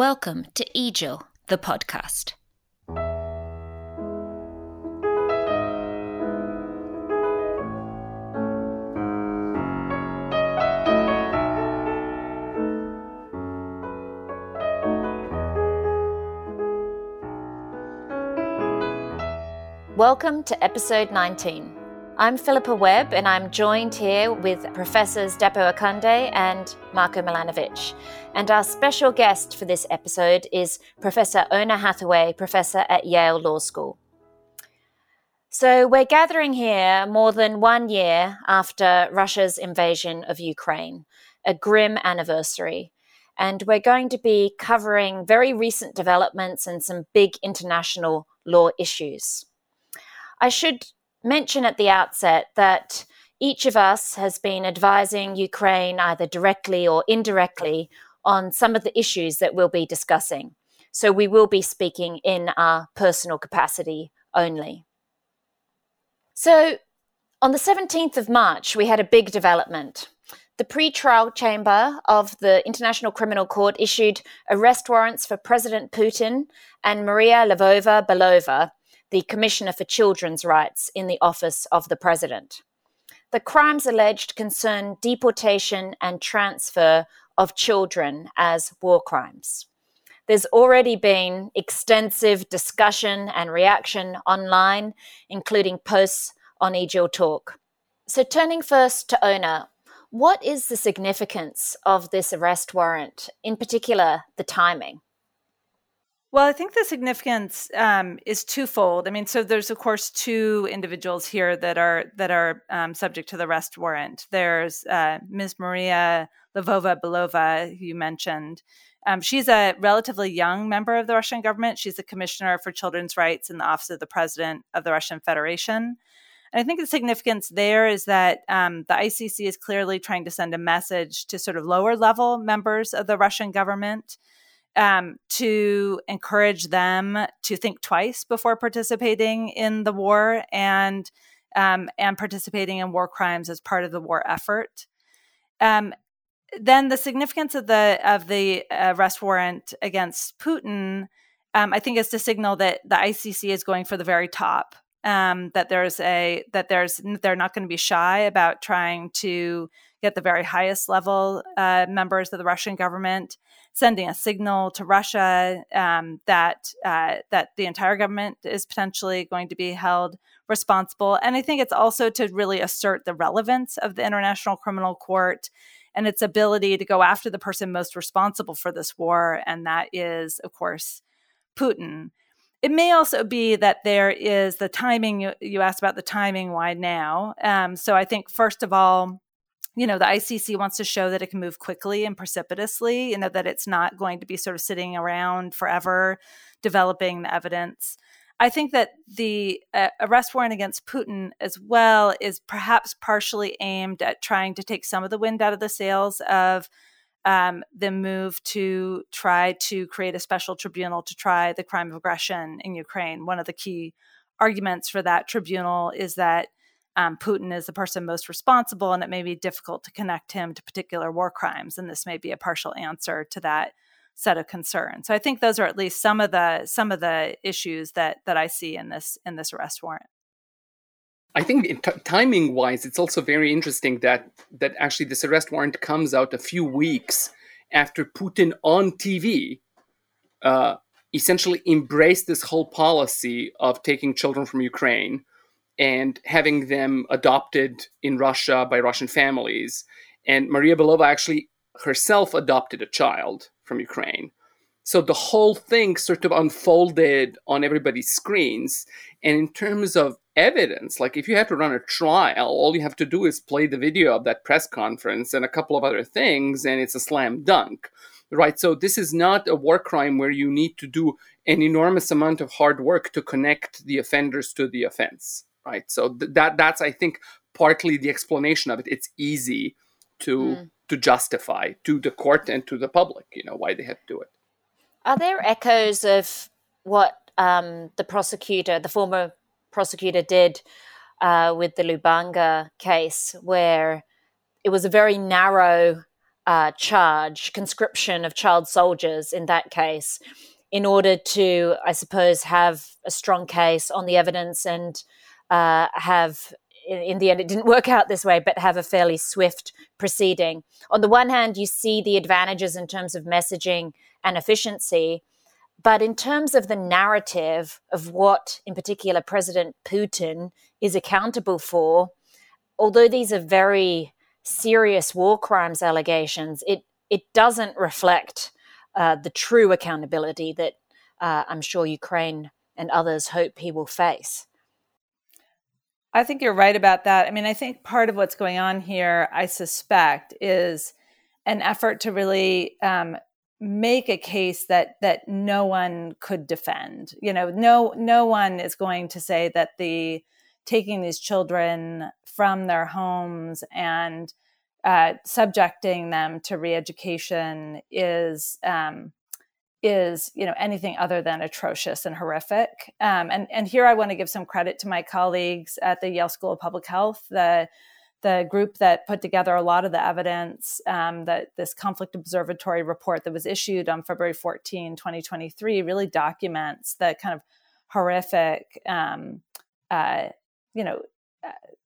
Welcome to EJIL, the podcast. Welcome to episode 19. I'm Philippa Webb, and I'm joined here with Professors Dapo Akande and Marko Milanovic. And our special guest for this episode is Professor Oona Hathaway, professor at Yale Law School. So, we're gathering here more than one year after Russia's invasion of Ukraine, a grim anniversary. And we're going to be covering very recent developments and some big international law issues. I should mention at the outset that each of us has been advising Ukraine either directly or indirectly on some of the issues that we'll be discussing. So we will be speaking in our personal capacity only. So on the 17th of March, we had a big development. The pre-trial chamber of the International Criminal Court issued arrest warrants for President Putin and Maria Lvova Belova, the Commissioner for Children's Rights in the Office of the President. The crimes alleged concern deportation and transfer of children as war crimes. There's already been extensive discussion and reaction online, including posts on EJIL Talk. So, turning first to Oona, what is the significance of this arrest warrant, in particular, the timing? Well, I think the significance um, is twofold. I mean, so there's of course two individuals here that are that are um, subject to the arrest warrant. There's uh, Ms. Maria Lvova Belova, who you mentioned. Um, she's a relatively young member of the Russian government. She's the commissioner for children's rights in the office of the president of the Russian Federation. And I think the significance there is that um, the ICC is clearly trying to send a message to sort of lower level members of the Russian government um, to encourage them to think twice before participating in the war and um, and participating in war crimes as part of the war effort. Um, then the significance of the of the arrest warrant against Putin, um, I think, is to signal that the ICC is going for the very top. Um, that there's a that there's they're not going to be shy about trying to get the very highest level uh, members of the Russian government sending a signal to Russia um, that uh, that the entire government is potentially going to be held responsible. And I think it's also to really assert the relevance of the International Criminal Court and its ability to go after the person most responsible for this war, and that is, of course, Putin. It may also be that there is the timing. You, you asked about the timing. Why now? Um, so I think first of all, you know the ICC wants to show that it can move quickly and precipitously, you know that it's not going to be sort of sitting around forever developing the evidence. I think that the uh, arrest warrant against Putin as well is perhaps partially aimed at trying to take some of the wind out of the sails of um, the move to try to create a special tribunal to try the crime of aggression in Ukraine. One of the key arguments for that tribunal is that um, Putin is the person most responsible, and it may be difficult to connect him to particular war crimes. And this may be a partial answer to that set of concerns. So I think those are at least some of the some of the issues that that I see in this in this arrest warrant. I think t- timing wise, it's also very interesting that that actually this arrest warrant comes out a few weeks after Putin on TV uh, essentially embraced this whole policy of taking children from Ukraine and having them adopted in Russia by Russian families. And Maria Belova actually herself adopted a child from Ukraine. So the whole thing sort of unfolded on everybody's screens. And in terms of evidence, like if you have to run a trial, all you have to do is play the video of that press conference and a couple of other things, and it's a slam dunk. Right. So this is not a war crime where you need to do an enormous amount of hard work to connect the offenders to the offense right? So th- that that's I think partly the explanation of it. It's easy to mm. to justify to the court and to the public, you know, why they had to do it. Are there echoes of what um, the prosecutor, the former prosecutor, did uh, with the Lubanga case, where it was a very narrow uh, charge, conscription of child soldiers in that case, in order to, I suppose, have a strong case on the evidence and uh, have in, the end, it didn't work out this way, but have a fairly swift proceeding. On the one hand, you see the advantages in terms of messaging and efficiency. But in terms of the narrative of what, in particular, President Putin is accountable for, although these are very serious war crimes allegations, it, it doesn't reflect uh, the true accountability that uh, I'm sure Ukraine and others hope he will face. I think you're right about that. I mean, I think part of what's going on here, I suspect, is an effort to really um, make a case that that no one could defend. You know, no no one is going to say that the taking these children from their homes and uh, subjecting them to reeducation is um, is you know anything other than atrocious and horrific. Um, and and here I want to give some credit to my colleagues at the Yale School of Public Health, the the group that put together a lot of the evidence um, that this conflict observatory report that was issued on February 14, 2023, really documents the kind of horrific, um, uh, you know,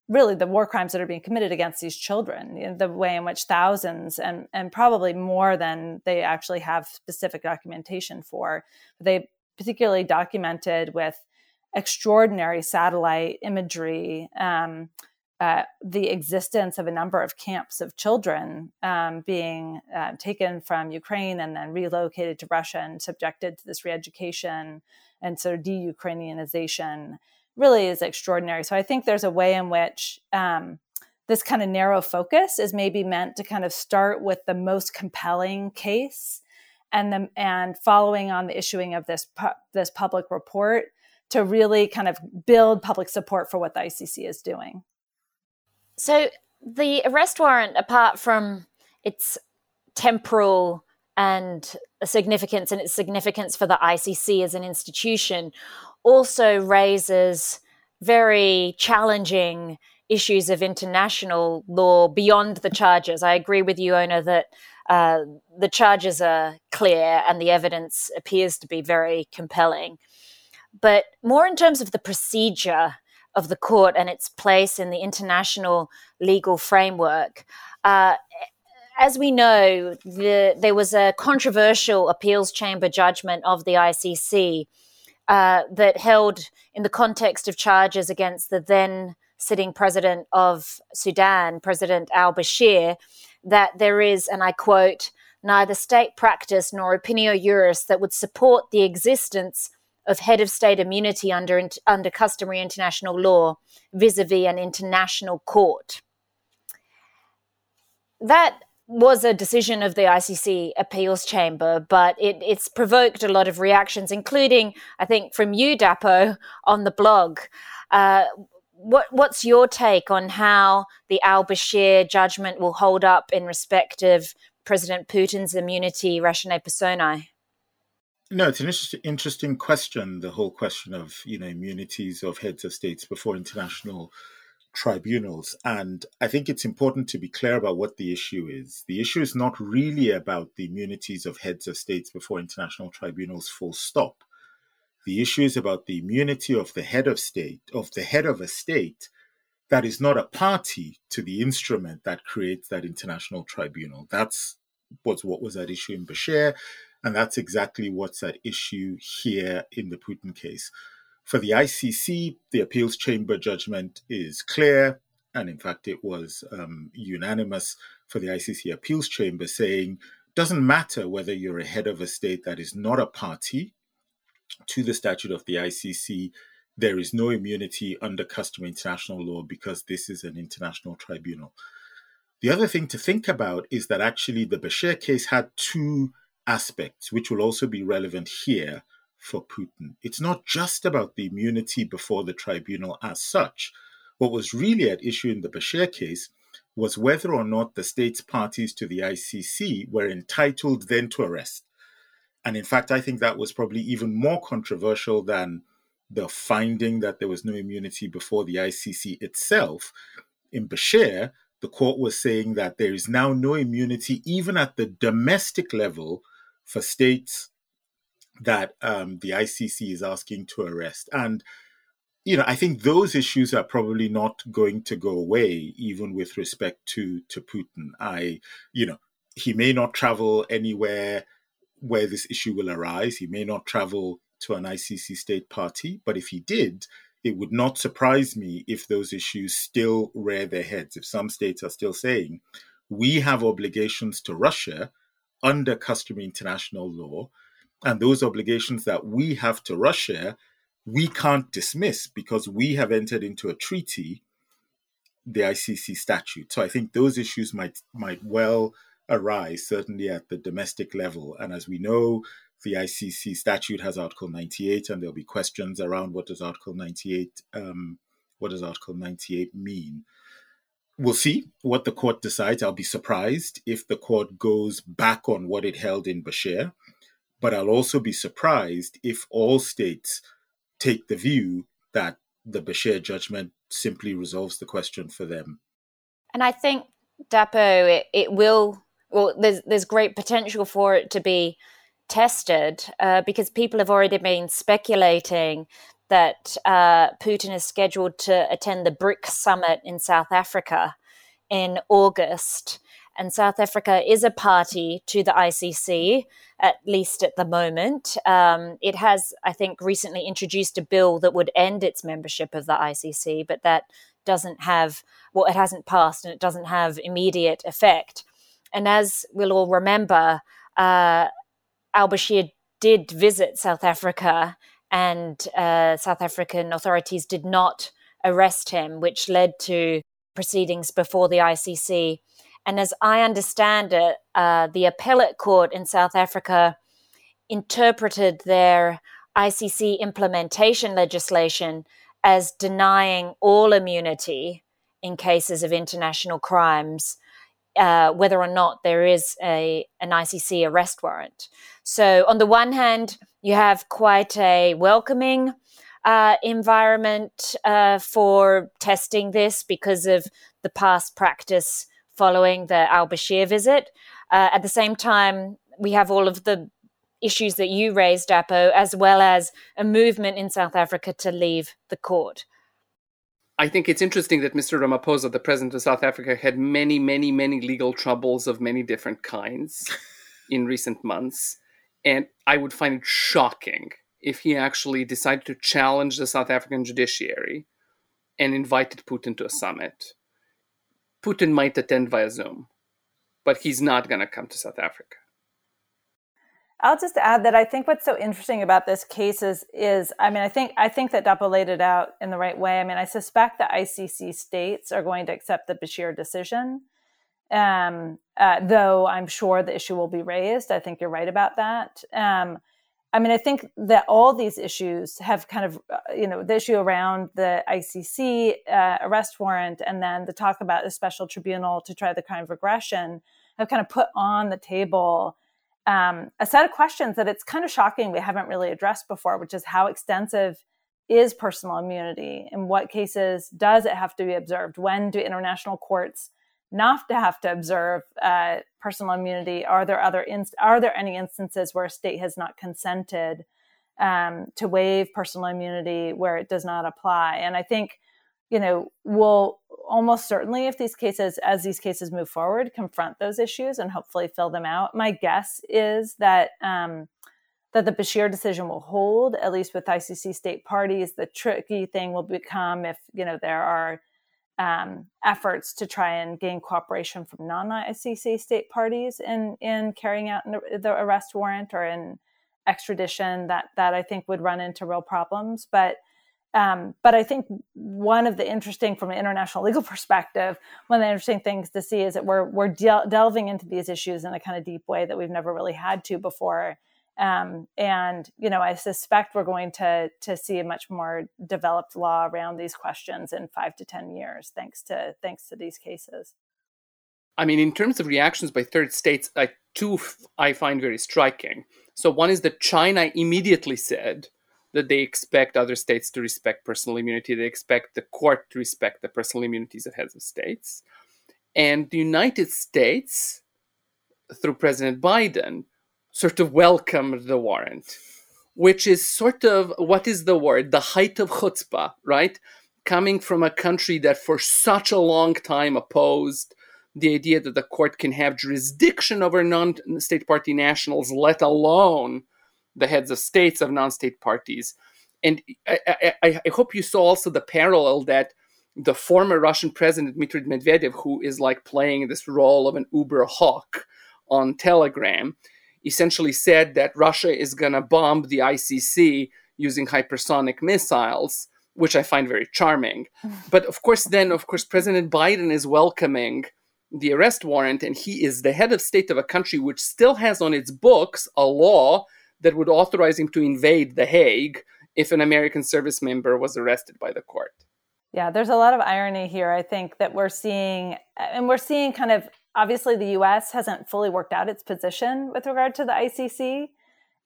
really the war crimes that are being committed against these children, you know, the way in which thousands and and probably more than they actually have specific documentation for, they particularly documented with extraordinary satellite imagery. Um, uh, the existence of a number of camps of children um, being uh, taken from Ukraine and then relocated to Russia and subjected to this reeducation and sort of de Ukrainianization really is extraordinary. So I think there's a way in which um, this kind of narrow focus is maybe meant to kind of start with the most compelling case, and then and following on the issuing of this pu- this public report to really kind of build public support for what the ICC is doing. So the arrest warrant, apart from its temporal and significance and its significance for the ICC as an institution, also raises very challenging issues of international law beyond the charges. I agree with you, Oona, that uh, the charges are clear and the evidence appears to be very compelling. But more in terms of the procedure of the court and its place in the international legal framework. Uh, as we know, the, there was a controversial appeals chamber judgment of the ICC uh, that held in the context of charges against the then sitting president of Sudan, President al Bashir, that there is, and I quote, neither state practice nor opinio juris that would support the existence of head of state immunity under, under customary international law vis a vis an international court. That was a decision of the ICC appeals chamber, but it, it's provoked a lot of reactions, including, I think, from you, Dapo, on the blog. Uh, what, what's your take on how the al Bashir judgment will hold up in respect of President Putin's immunity ratione personae? No, it's an inter- interesting question. The whole question of you know immunities of heads of states before international tribunals. And I think it's important to be clear about what the issue is. The issue is not really about the immunities of heads of states before international tribunals, full stop. The issue is about the immunity of the head of state, of the head of a state that is not a party to the instrument that creates that international tribunal. That's what's what was at issue in Bashir, and that's exactly what's at issue here in the Putin case. For the ICC, the appeals chamber judgment is clear, and in fact, it was um, unanimous for the ICC appeals chamber saying doesn't matter whether you're a head of a state that is not a party to the statute of the ICC, there is no immunity under customary international law because this is an international tribunal. The other thing to think about is that actually the Bashir case had two aspects, which will also be relevant here for Putin. It's not just about the immunity before the tribunal as such. What was really at issue in the Bashir case was whether or not the states parties to the ICC were entitled then to arrest. And in fact, I think that was probably even more controversial than the finding that there was no immunity before the ICC itself. In Bashir, the court was saying that there is now no immunity, even at the domestic level, for states that um, the ICC is asking to arrest. And, you know, I think those issues are probably not going to go away, even with respect to, to Putin. I, you know, he may not travel anywhere where this issue will arise. He may not travel to an ICC state party, but if he did, it would not surprise me if those issues still rear their heads. If some states are still saying, we have obligations to Russia under customary international law, and those obligations that we have to Russia, we can't dismiss because we have entered into a treaty, the ICC statute. So I think those issues might might well arise, certainly at the domestic level. And as we know, the ICC statute has Article 98, and there'll be questions around what does Article 98 um, what does Article 98 mean. We'll see what the court decides. I'll be surprised if the court goes back on what it held in Bashir, but I'll also be surprised if all states take the view that the Bashir judgment simply resolves the question for them. And I think Dapo, it, it will. Well, there's there's great potential for it to be tested uh, because people have already been speculating that uh, Putin is scheduled to attend the BRICS summit in South Africa in August. And South Africa is a party to the ICC, at least at the moment. Um, it has, I think, recently introduced a bill that would end its membership of the ICC, but that doesn't have, well, it hasn't passed and it doesn't have immediate effect. And as we'll all remember, uh, al Bashir did visit South Africa, and uh, South African authorities did not arrest him, which led to proceedings before the ICC. And as I understand it, uh, the appellate court in South Africa interpreted their ICC implementation legislation as denying all immunity in cases of international crimes uh, whether or not there is a an ICC arrest warrant. So on the one hand, you have quite a welcoming uh, environment uh, for testing this because of the past practice following the Al Bashir visit. Uh, at the same time, we have all of the issues that you raised, Dapo, as well as a movement in South Africa to leave the court. I think it's interesting that Mr. Ramaphosa, the president of South Africa, had many, many, many legal troubles of many different kinds in recent months. And I would find it shocking if he actually decided to challenge the South African judiciary and invited Putin to a summit. Putin might attend via Zoom, but he's not going to come to South Africa. I'll just add that I think what's so interesting about this case is, is I mean, I think I think that Dapo laid it out in the right way. I mean, I suspect the ICC states are going to accept the Bashir decision, um, uh, though I'm sure the issue will be raised. I think you're right about that. Um, I mean, I think that all these issues have kind of, uh, you know, the issue around the ICC uh, arrest warrant and then the talk about a special tribunal to try the crime of aggression have kind of put on the table um, a set of questions that it's kind of shocking we haven't really addressed before, which is how extensive is personal immunity? In what cases does it have to be observed? When do international courts not to have to observe uh, personal immunity? Are there other inst- are there any instances where a state has not consented um, to waive personal immunity where it does not apply? And I think you know, we'll almost certainly, if these cases, as these cases move forward, confront those issues and hopefully fill them out. My guess is that um, that the Bashir decision will hold, at least with ICC state parties. The tricky thing will become if you know there are um, efforts to try and gain cooperation from non-ICC state parties in in carrying out the arrest warrant or in extradition. That that I think would run into real problems, but um, but I think one of the interesting, from an international legal perspective, one of the interesting things to see is that we're we're del- delving into these issues in a kind of deep way that we've never really had to before. Um, and you know, I suspect we're going to to see a much more developed law around these questions in five to ten years, thanks to thanks to these cases. I mean, in terms of reactions by third states, like two I find very striking. So one is that China immediately said that they expect other states to respect personal immunity. They expect the court to respect the personal immunities of heads of states. And the United States, through President Biden, sort of welcomed the warrant, which is sort of what is the word? The height of chutzpah, right? Coming from a country that for such a long time opposed the idea that the court can have jurisdiction over non state party nationals, let alone the heads of states of non state parties. And I, I, I, hope you saw also the parallel that the former Russian president, Dmitry Medvedev, who is like playing this role of an Uber hawk on Telegram, essentially said that Russia is going to bomb the ICC using hypersonic missiles, which I find very charming. but of course, then, of course, President Biden is welcoming the arrest warrant, and he is the head of state of a country which still has on its books a law that would authorize him to invade The Hague if an American service member was arrested by the court. Yeah, there's a lot of irony here, I think, that we're seeing, and we're seeing kind of obviously the US hasn't fully worked out its position with regard to the ICC.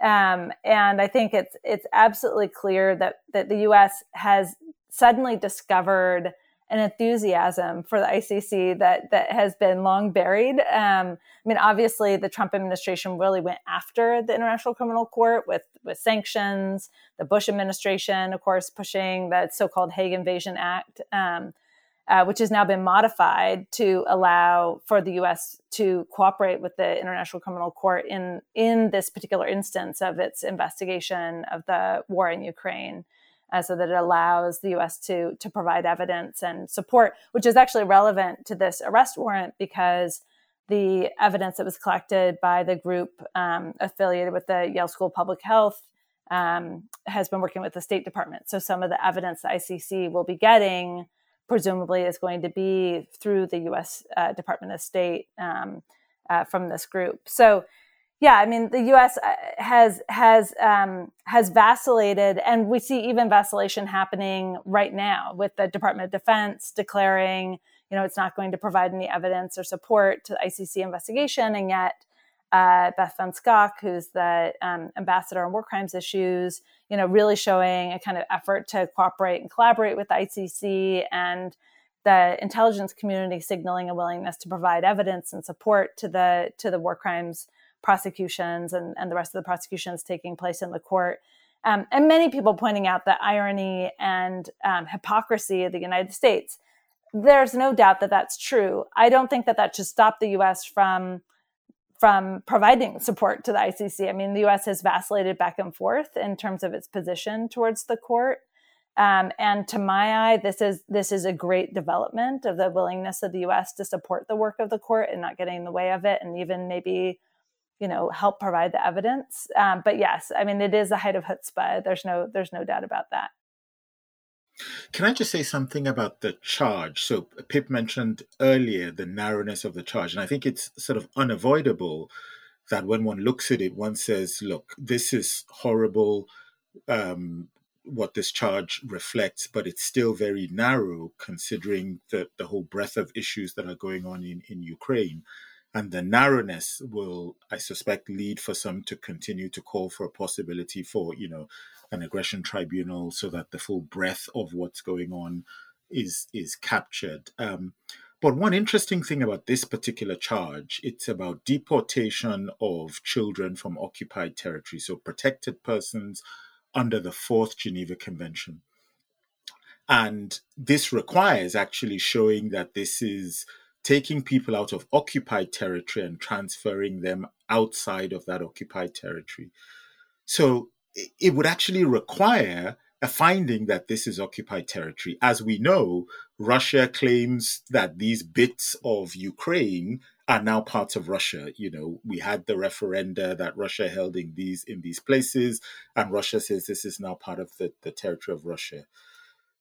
Um, and I think it's it's absolutely clear that that the US has suddenly discovered an enthusiasm for the ICC that that has been long buried. Um, I mean, obviously, the Trump administration really went after the International Criminal Court with with sanctions. The Bush administration, of course, pushing the so-called Hague Invasion Act, um, uh, which has now been modified to allow for the U.S. to cooperate with the International Criminal Court in in this particular instance of its investigation of the war in Ukraine uh, so that it allows the U.S. to to provide evidence and support, which is actually relevant to this arrest warrant because the evidence that was collected by the group um, affiliated with the Yale School of Public Health um, has been working with the State Department. So some of the evidence the ICC will be getting, presumably, is going to be through the U.S. Uh, Department of State um, uh, from this group. So yeah, I mean, the U.S. Uh, has has um, has vacillated, and we see even vacillation happening right now with the Department of Defense declaring, you know, it's not going to provide any evidence or support to the ICC investigation, and yet uh, Beth Van Schaack, who's the um, ambassador on war crimes issues, you know, really showing a kind of effort to cooperate and collaborate with the ICC and the intelligence community signaling a willingness to provide evidence and support to the to the war crimes prosecutions and, and the rest of the prosecutions taking place in the court. Um, and many people pointing out the irony and um, hypocrisy of the United States. There's no doubt that that's true. I don't think that that should stop the U.S. from from providing support to the ICC. I mean, the U.S. has vacillated back and forth in terms of its position towards the court. Um, and to my eye, this is this is a great development of the willingness of the U.S. to support the work of the court and not getting in the way of it, and even maybe you know help provide the evidence um, but yes i mean it is a height of chutzpah there's no there's no doubt about that can I just say something about the charge? So, Pip mentioned earlier the narrowness of the charge, and I think it's sort of unavoidable that when one looks at it, one says, look, this is horrible, um, what this charge reflects, but it's still very narrow considering the, the whole breadth of issues that are going on in, in Ukraine. And the narrowness will, I suspect, lead for some to continue to call for a possibility for, you know, an aggression tribunal so that the full breadth of what's going on is is captured. Um, but one interesting thing about this particular charge, it's about deportation of children from occupied territory, so protected persons under the Fourth Geneva Convention. And this requires actually showing that this is taking people out of occupied territory and transferring them outside of that occupied territory. So it would actually require a finding that this is occupied territory. As we know, Russia claims that these bits of Ukraine are now part of Russia. You know, we had the referenda that Russia held in these in these places, and Russia says this is now part of the, the territory of Russia.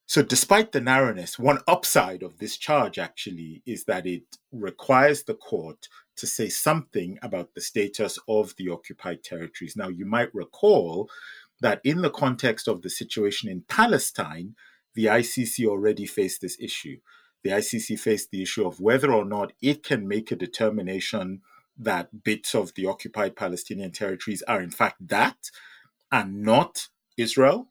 So, despite the narrowness, one upside of this charge actually is that it requires the court to say something about the status of the occupied territories. Now, you might recall that in the context of the situation in Palestine, the ICC already faced this issue. The ICC faced the issue of whether or not it can make a determination that bits of the occupied Palestinian territories are in fact that and not Israel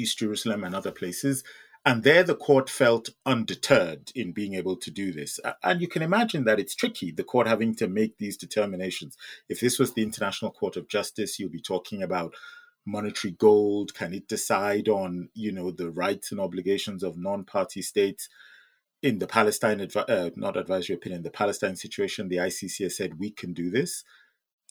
East Jerusalem and other places. And there, the court felt undeterred in being able to do this. And you can imagine that it's tricky, the court having to make these determinations. If this was the International Court of Justice, you'll be talking about monetary gold. Can it decide on, you know, the rights and obligations of non-party states? In the Palestine, uh, not advisory opinion, the Palestine situation, the ICC has said we can do this,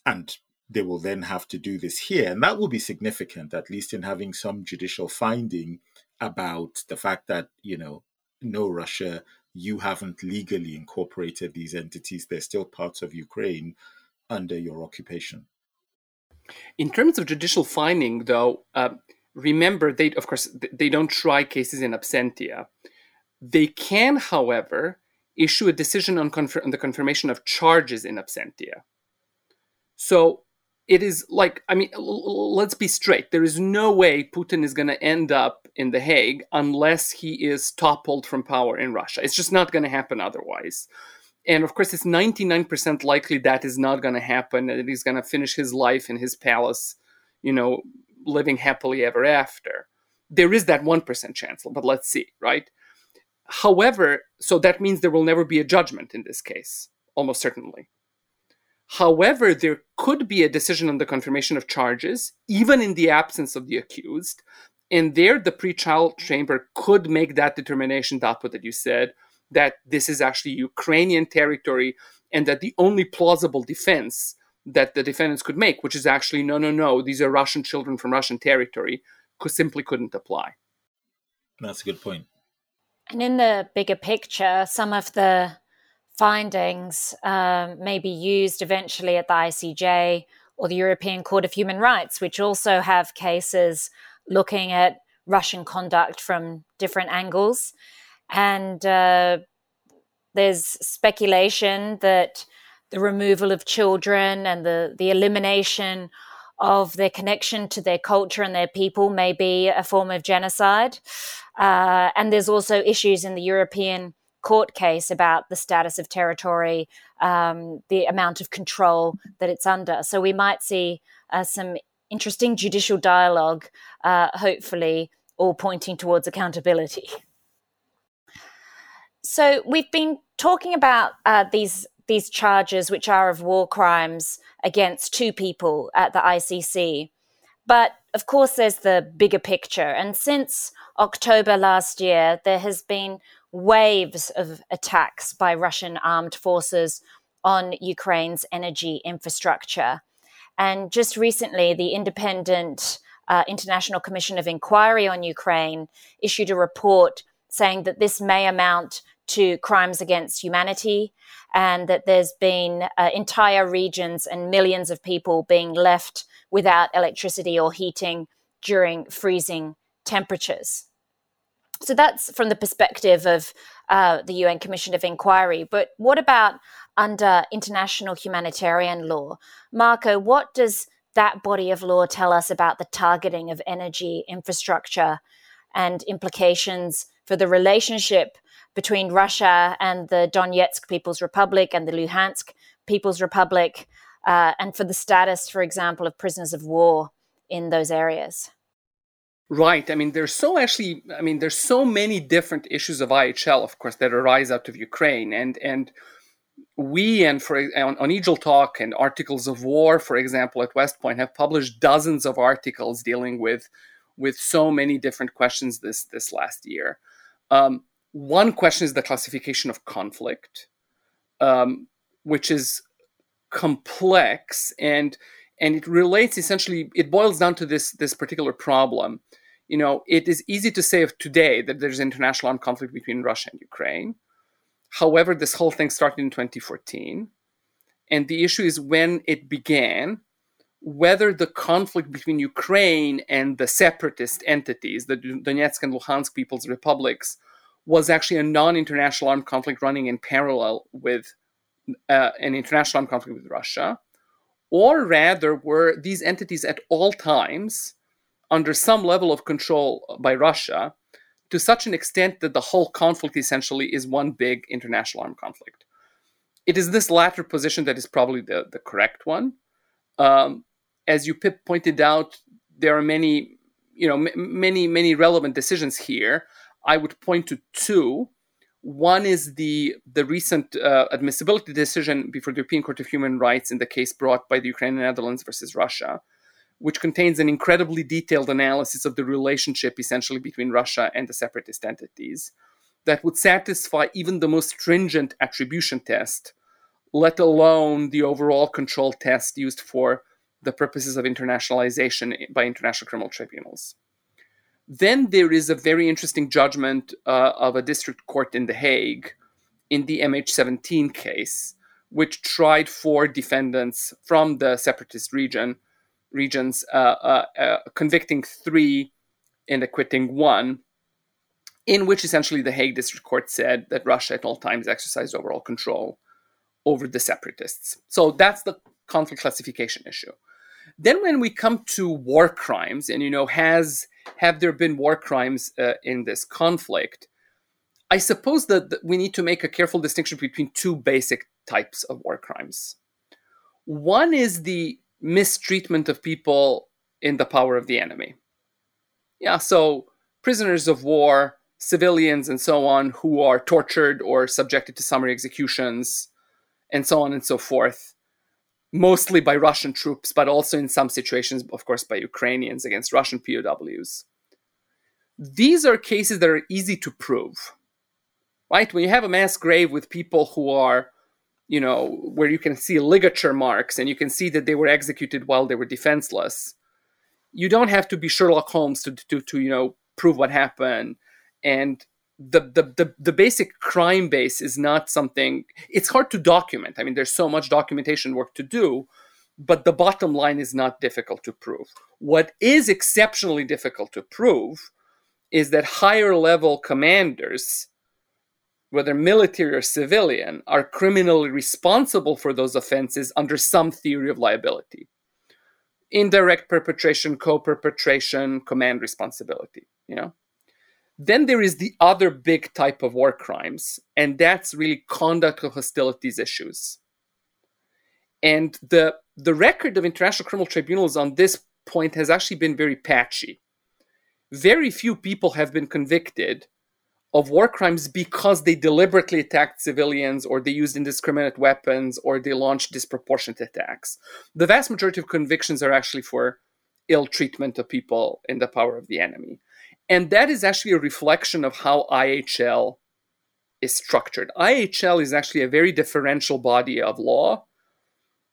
and they will then have to do this here, and that will be significant, at least in having some judicial finding about the fact that, you know, no, Russia, you haven't legally incorporated these entities. They're still parts of Ukraine under your occupation. In terms of judicial finding, though, uh, remember they, of course, they don't try cases in absentia. They can, however, issue a decision on, confer- on the confirmation of charges in absentia. So it is like i mean let's be straight. There is no way putin is going to end up in the hague unless he is toppled from power in russia. It's just not going to happen otherwise. And of course it's 99% likely that is not going to happen and he's going to finish his life in his palace you know living happily ever after. There is that 1% chance but let's see right? However so that means there will never be a judgment in this case almost certainly However, there could be a decision on the confirmation of charges, even in the absence of the accused. And there, the pre-trial chamber could make that determination, that what that you said, that this is actually Ukrainian territory and that the only plausible defense that the defendants could make, which is actually, no, no, no, these are Russian children from Russian territory, could, simply couldn't apply. That's a good point. And in the bigger picture, some of the findings um, may be used eventually at the ICJ or the European Court of Human Rights, which also have cases looking at Russian conduct from different angles. And uh, there's speculation that the removal of children and the, the elimination of their connection to their culture and their people may be a form of genocide. Uh, and there's also issues in the European court case about the status of territory, um, the amount of control that it's under. So we might see uh, some interesting judicial dialogue, uh, hopefully, all pointing towards accountability. So we've been talking about uh, these these charges, which are of war crimes against two people at the ICC. But of course, there's the bigger picture. And since October last year, there has been waves of attacks by Russian armed forces on Ukraine's energy infrastructure. And just recently, the independent uh, International Commission of Inquiry on Ukraine issued a report saying that this may amount to crimes against humanity and that there's been uh, entire regions and millions of people being left without electricity or heating during freezing temperatures. So that's from the perspective of uh, the UN Commission of Inquiry. But what about under international humanitarian law? Marko, what does that body of law tell us about the targeting of energy infrastructure and implications for the relationship between Russia and the Donetsk People's Republic and the Luhansk People's Republic, uh, and for the status, for example, of prisoners of war in those areas? Right. I mean, there's so actually. I mean, there's so many different issues of IHL, of course, that arise out of Ukraine, and and we and for on, on EJIL Talk and Articles of War, for example, at West Point, have published dozens of articles dealing with with so many different questions this this last year. Um, one question is the classification of conflict, um, which is complex and and it relates essentially. It boils down to this this particular problem you know, it is easy to say of today that there's international armed conflict between Russia and Ukraine. However, this whole thing started in 2014. And the issue is when it began, whether the conflict between Ukraine and the separatist entities, the Donetsk and Luhansk People's Republics, was actually a non international armed conflict running in parallel with uh, an international armed conflict with Russia, or rather were these entities at all times under some level of control by Russia to such an extent that the whole conflict essentially is one big international armed conflict. It is this latter position that is probably the, the correct one. Um, as you pointed out, there are many, you know, m- many, many relevant decisions here. I would point to two. One is the the recent uh, admissibility decision before the European Court of Human Rights in the case brought by the Ukraine and Netherlands versus Russia, which contains an incredibly detailed analysis of the relationship essentially between Russia and the separatist entities that would satisfy even the most stringent attribution test, let alone the overall control test used for the purposes of internationalization by international criminal tribunals. Then there is a very interesting judgment uh, of a district court in The Hague in the MH17 case, which tried four defendants from the separatist region regions, uh, uh, uh, convicting three and acquitting one, in which essentially the Hague District Court said that Russia at all times exercised overall control over the separatists. So that's the conflict classification issue. Then when we come to war crimes, and you know, has have there been war crimes uh, in this conflict? I suppose that, that we need to make a careful distinction between two basic types of war crimes. One is the mistreatment of people in the power of the enemy. Yeah, so prisoners of war, civilians, and so on who are tortured or subjected to summary executions, and so on and so forth mostly by Russian troops, but also in some situations, of course, by Ukrainians against Russian POWs. These are cases that are easy to prove, right? When you have a mass grave with people who are, you know, where you can see ligature marks and you can see that they were executed while they were defenseless, you don't have to be Sherlock Holmes to, to, to you know, prove what happened. And the, the, the, the basic crime base is not something it's hard to document. I mean there's so much documentation work to do but the bottom line is not difficult to prove. What is exceptionally difficult to prove is that higher level commanders whether military or civilian are criminally responsible for those offenses under some theory of liability indirect perpetration co-perpetration command responsibility you know then there is the other big type of war crimes, and that's really conduct of hostilities issues. And the, the record of international criminal tribunals on this point has actually been very patchy. Very few people have been convicted of war crimes because they deliberately attacked civilians or they used indiscriminate weapons or they launched disproportionate attacks. The vast majority of convictions are actually for ill treatment of people in the power of the enemy. And that is actually a reflection of how IHL is structured. IHL is actually a very differential body of law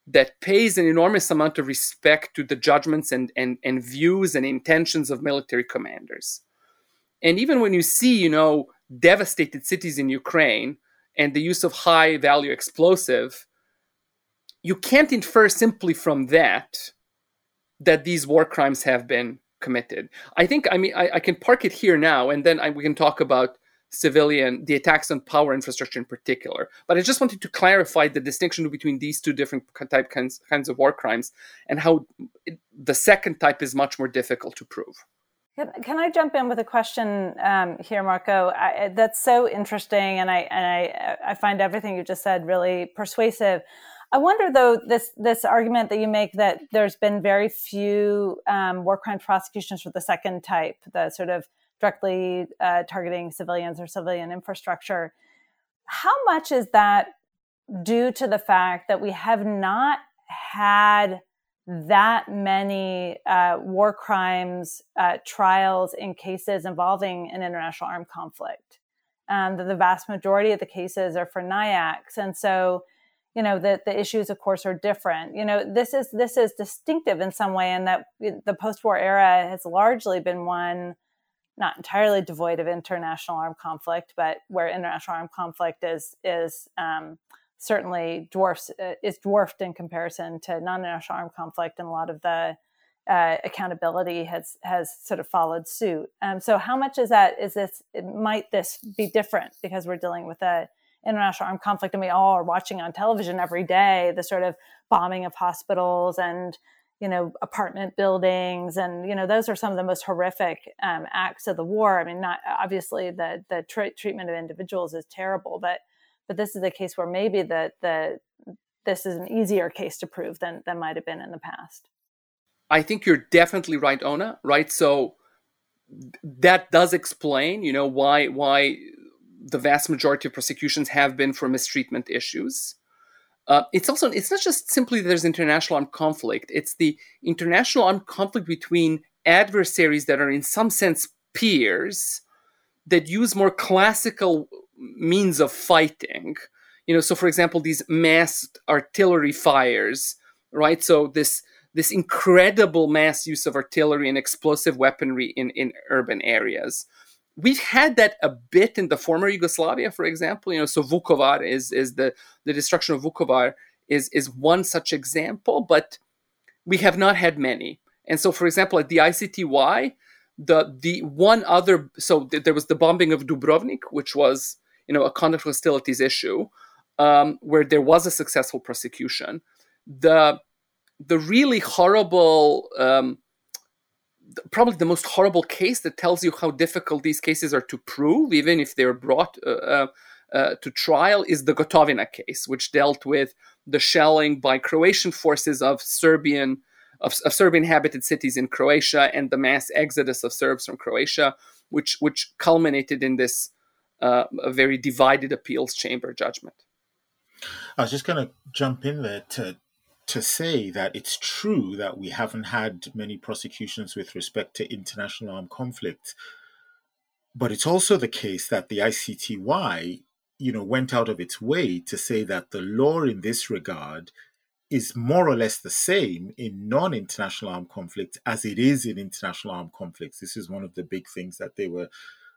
that pays an enormous amount of respect to the judgments and, and, and views and intentions of military commanders. And even when you see, you know, devastated cities in Ukraine and the use of high value explosive, you can't infer simply from that that these war crimes have been committed. I think I mean I, I can park it here now, and then I, we can talk about civilian the attacks on power infrastructure in particular. But I just wanted to clarify the distinction between these two different type kinds kinds of war crimes and how it, the second type is much more difficult to prove. Can, can I jump in with a question um, here, Marko? I, that's so interesting, and I and I I find everything you just said really persuasive. I wonder though this this argument that you make that there's been very few um, war crime prosecutions for the second type, the sort of directly uh, targeting civilians or civilian infrastructure. How much is that due to the fact that we have not had that many uh, war crimes uh, trials in cases involving an international armed conflict? Um, the vast majority of the cases are for NIACs, and so you know the the issues of course are different you know this is this is distinctive in some way in that the post-war era has largely been one not entirely devoid of international armed conflict but where international armed conflict is is um, certainly dwarfs uh, is dwarfed in comparison to non-international armed conflict and a lot of the uh, accountability has has sort of followed suit. Um, so how much is that is this might this be different because we're dealing with a international armed conflict and we all are watching on television every day the sort of bombing of hospitals and you know apartment buildings and you know those are some of the most horrific um, acts of the war. I mean not obviously the the tra- treatment of individuals is terrible but but this is a case where maybe the the this is an easier case to prove than than might have been in the past i think you're definitely right Oona right so that does explain, you know, why why the vast majority of prosecutions have been for mistreatment issues. Uh, it's also it's not just simply there's international armed conflict. It's the international armed conflict between adversaries that are in some sense peers that use more classical means of fighting. You know, so for example, these massed artillery fires, right? So this this incredible mass use of artillery and explosive weaponry in, in urban areas. We've had that a bit in the former Yugoslavia, for example. You know, so Vukovar is is the the destruction of Vukovar is is one such example, but we have not had many. And so, for example, at the ICTY, the the one other so th- there was the bombing of Dubrovnik, which was you know a conduct hostilities issue, um, where there was a successful prosecution. The the really horrible, um, probably the most horrible case that tells you how difficult these cases are to prove, even if they're brought uh, uh, uh, to trial, is the Gotovina case, which dealt with the shelling by Croatian forces of Serbian of, of Serbian inhabited cities in Croatia and the mass exodus of Serbs from Croatia, which which culminated in this uh, a very divided appeals chamber judgment. I was just going to jump in there to to say that it's true that we haven't had many prosecutions with respect to international armed conflict. But it's also the case that the ICTY, you know, went out of its way to say that the law in this regard is more or less the same in non-international armed conflict as it is in international armed conflicts. This is one of the big things that they were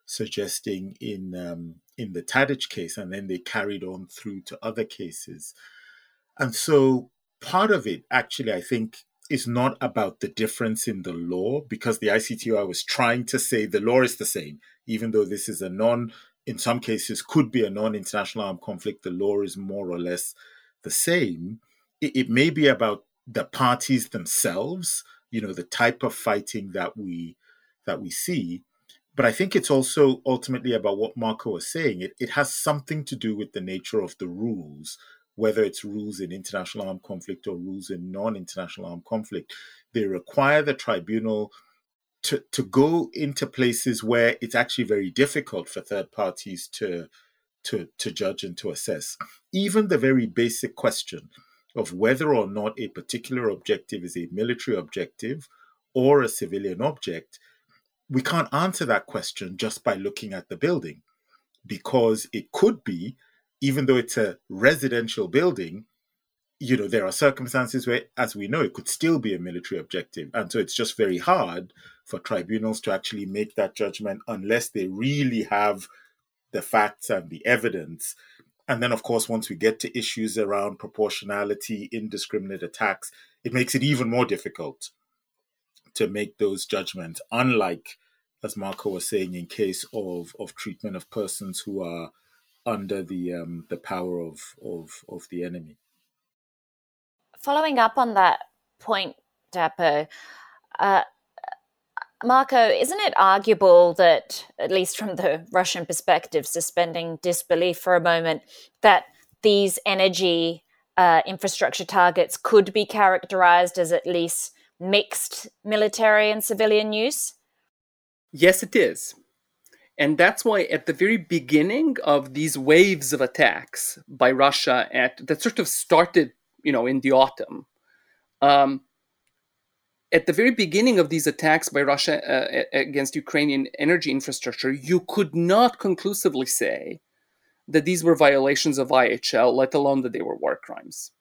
suggesting in um, in the Tadic case, and then they carried on through to other cases. And so part of it actually i think is not about the difference in the law because the ICTY I was trying to say the law is the same even though this is a non in some cases could be a non-international armed conflict the law is more or less the same it, it may be about the parties themselves you know the type of fighting that we that we see but I think it's also ultimately about what Marko was saying. It, it has something to do with the nature of the rules whether it's rules in international armed conflict or rules in non international armed conflict, they require the tribunal to, to go into places where it's actually very difficult for third parties to, to, to judge and to assess. Even the very basic question of whether or not a particular objective is a military objective or a civilian object, we can't answer that question just by looking at the building because it could be even though it's a residential building, you know, there are circumstances where, as we know, it could still be a military objective. And so it's just very hard for tribunals to actually make that judgment unless they really have the facts and the evidence. And then, of course, once we get to issues around proportionality, indiscriminate attacks, it makes it even more difficult to make those judgments, unlike, as Marko was saying, in case of, of treatment of persons who are under the um, the power of, of of the enemy. Following up on that point, Dapo, uh, Marko, isn't it arguable that, at least from the Russian perspective, suspending disbelief for a moment, that these energy uh, infrastructure targets could be characterized as at least mixed military and civilian use? Yes, it is. And that's why at the very beginning of these waves of attacks by Russia at that sort of started, you know, in the autumn. Um, at the very beginning of these attacks by Russia uh, against Ukrainian energy infrastructure, you could not conclusively say that these were violations of IHL, let alone that they were war crimes.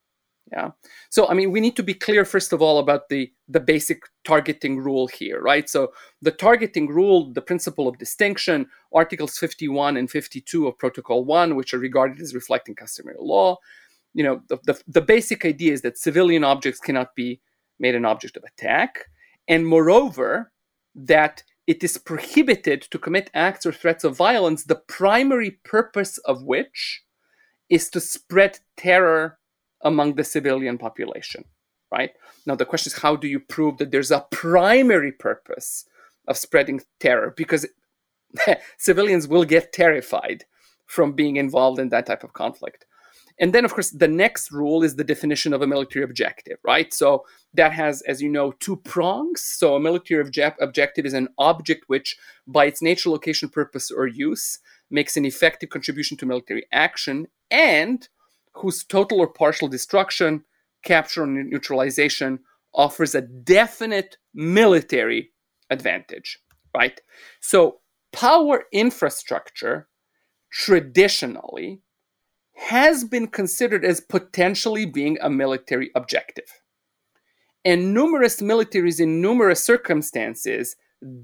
Yeah. So I mean, we need to be clear first of all about the the basic targeting rule here, right? So the targeting rule, the principle of distinction, Articles 51 and 52 of Protocol 1, which are regarded as reflecting customary law. You know, the, the, the basic idea is that civilian objects cannot be made an object of attack. And moreover, that it is prohibited to commit acts or threats of violence, the primary purpose of which is to spread terror among the civilian population, right? Now, the question is how do you prove that there's a primary purpose of spreading terror? Because civilians will get terrified from being involved in that type of conflict. And then, of course, the next rule is the definition of a military objective, right? So that has, as you know, two prongs. So a military obje- objective is an object which, by its nature, location, purpose, or use, makes an effective contribution to military action and whose total or partial destruction, capture, or neutralization offers a definite military advantage, right? So power infrastructure traditionally has been considered as potentially being a military objective. And numerous militaries in numerous circumstances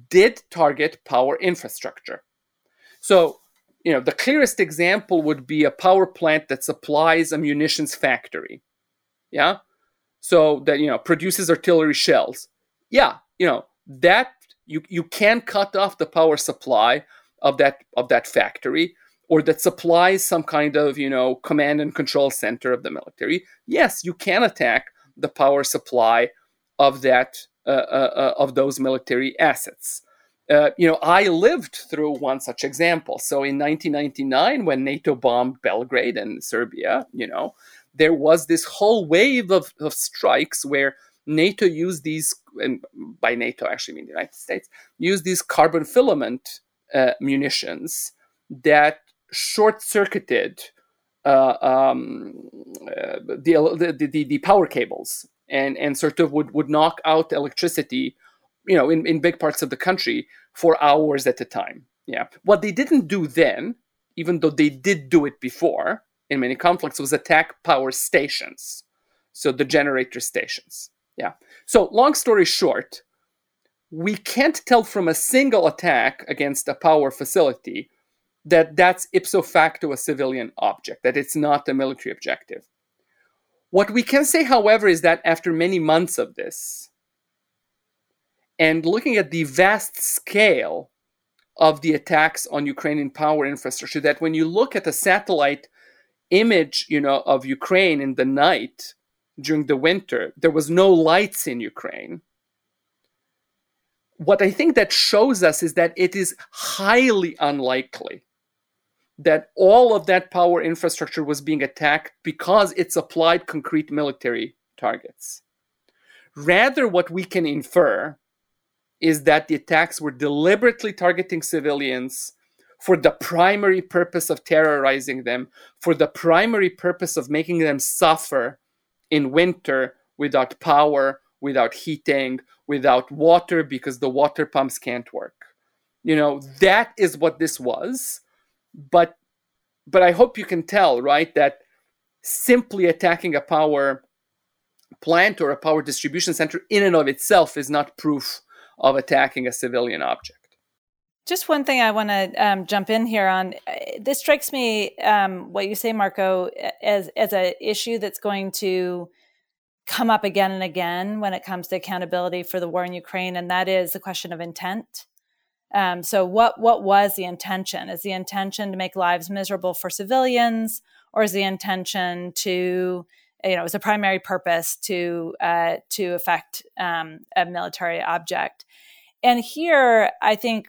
did target power infrastructure. So, you know, the clearest example would be a power plant that supplies a munitions factory. Yeah? So that, you know, produces artillery shells. Yeah, you know, that you you can cut off the power supply of that of that factory or that supplies some kind of you know command and control center of the military yes you can attack the power supply of that uh, uh, uh, of those military assets uh, you know i lived through one such example. So in 1999 when nato bombed belgrade and serbia you know there was this whole wave of, of strikes where nato used these and by nato actually I mean the united states used these carbon filament uh, munitions that short circuited uh, um, uh, the, the, the, the, power cables and, and sort of would, would knock out electricity, you know, in, in big parts of the country for hours at a time. Yeah. What they didn't do then, even though they did do it before in many conflicts, was attack power stations. So the generator stations. Yeah. So long story short, we can't tell from a single attack against a power facility that that's ipso facto a civilian object, that it's not a military objective. What we can say, however, is that after many months of this, and looking at the vast scale of the attacks on Ukrainian power infrastructure, that when you look at a satellite image, you know, of Ukraine in the night during the winter, there was no lights in Ukraine. What I think that shows us is that it is highly unlikely that all of that power infrastructure was being attacked because it supplied concrete military targets. Rather, what we can infer is that the attacks were deliberately targeting civilians for the primary purpose of terrorizing them, for the primary purpose of making them suffer in winter without power, without heating, without water, because the water pumps can't work. You know, that is what this was but but I hope you can tell, right, that simply attacking a power plant or a power distribution center in and of itself is not proof of attacking a civilian object. Just one thing I want to um, jump in here on. This strikes me, um, what you say, Marko, as as an issue that's going to come up again and again when it comes to accountability for the war in Ukraine, and that is the question of intent. Um, so, what what was the intention? Is the intention to make lives miserable for civilians, or is the intention to you know, is a primary purpose to uh, to affect um, a military object? And here, I think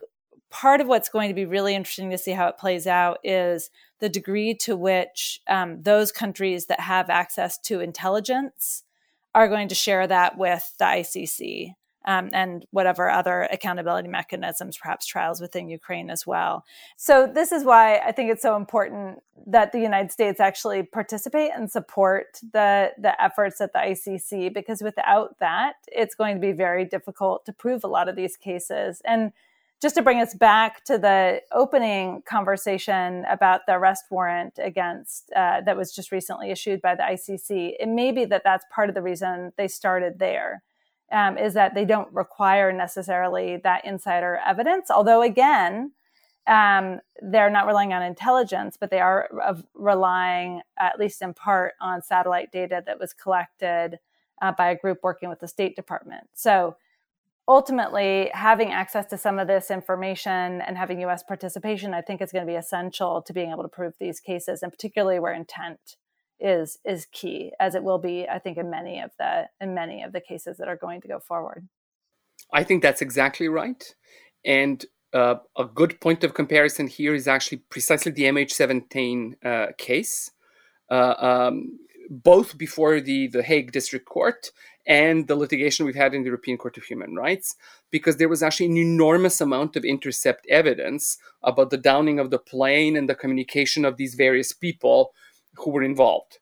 part of what's going to be really interesting to see how it plays out is the degree to which um, those countries that have access to intelligence are going to share that with the ICC um, and whatever other accountability mechanisms, perhaps trials within Ukraine as well. So, this is why I think it's so important that the United States actually participate and support the, the efforts at the ICC, because without that, it's going to be very difficult to prove a lot of these cases. And just to bring us back to the opening conversation about the arrest warrant against uh, that was just recently issued by the ICC, it may be that that's part of the reason they started there um, is that they don't require necessarily that insider evidence. Although, again, um, they're not relying on intelligence, but they are uh, relying, at least in part, on satellite data that was collected uh, by a group working with the State Department. So, ultimately, having access to some of this information and having US participation, I think, is going to be essential to being able to prove these cases, and particularly where intent is is key as it will be i think in many of the in many of the cases that are going to go forward. I think that's exactly right and uh, a good point of comparison here is actually precisely the mh17 uh, case uh, um, both before the, the Hague District Court and the litigation we've had in the European Court of Human Rights, because there was actually an enormous amount of intercept evidence about the downing of the plane and the communication of these various people who were involved.